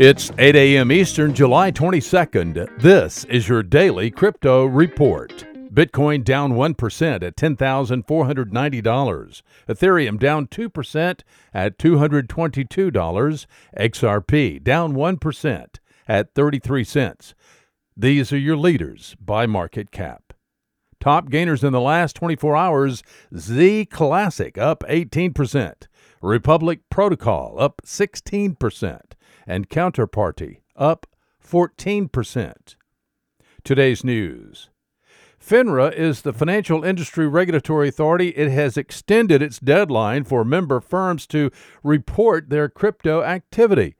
It's 8 a.m. Eastern, July 22nd. This is your daily crypto report. Bitcoin down 1% at $10,490. Ethereum down 2% at $222. XRP down 1% at 33 cents. These are your leaders by market cap. Top gainers in the last 24 hours Z Classic up 18%, Republic Protocol up 16% and Counterparty up 14%. Today's news. FINRA is the Financial Industry Regulatory Authority. It has extended its deadline for member firms to report their crypto activity.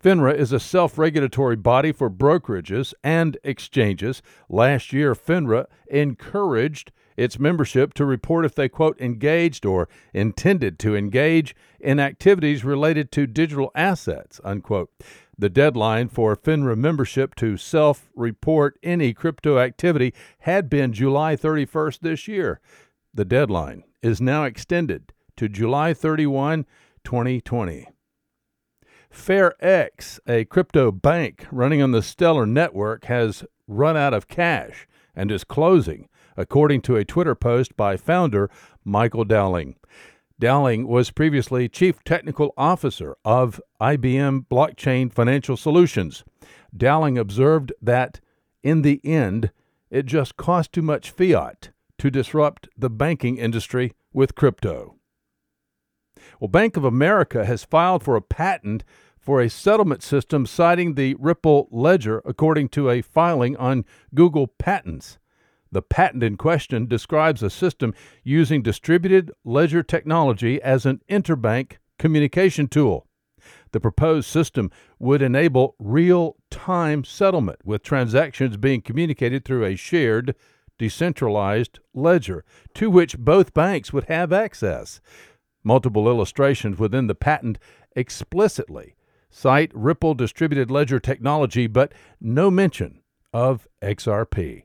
FINRA is a self regulatory body for brokerages and exchanges. Last year, FINRA encouraged its membership to report if they, quote, engaged or intended to engage in activities related to digital assets, unquote. The deadline for FINRA membership to self report any crypto activity had been July 31st this year. The deadline is now extended to July 31, 2020. FairX, a crypto bank running on the Stellar network, has run out of cash and is closing according to a Twitter post by founder Michael Dowling. Dowling was previously Chief Technical Officer of IBM Blockchain Financial Solutions. Dowling observed that, in the end, it just cost too much fiat to disrupt the banking industry with crypto. Well, Bank of America has filed for a patent for a settlement system citing the Ripple ledger, according to a filing on Google Patents. The patent in question describes a system using distributed ledger technology as an interbank communication tool. The proposed system would enable real time settlement with transactions being communicated through a shared, decentralized ledger to which both banks would have access. Multiple illustrations within the patent explicitly cite Ripple distributed ledger technology, but no mention of XRP.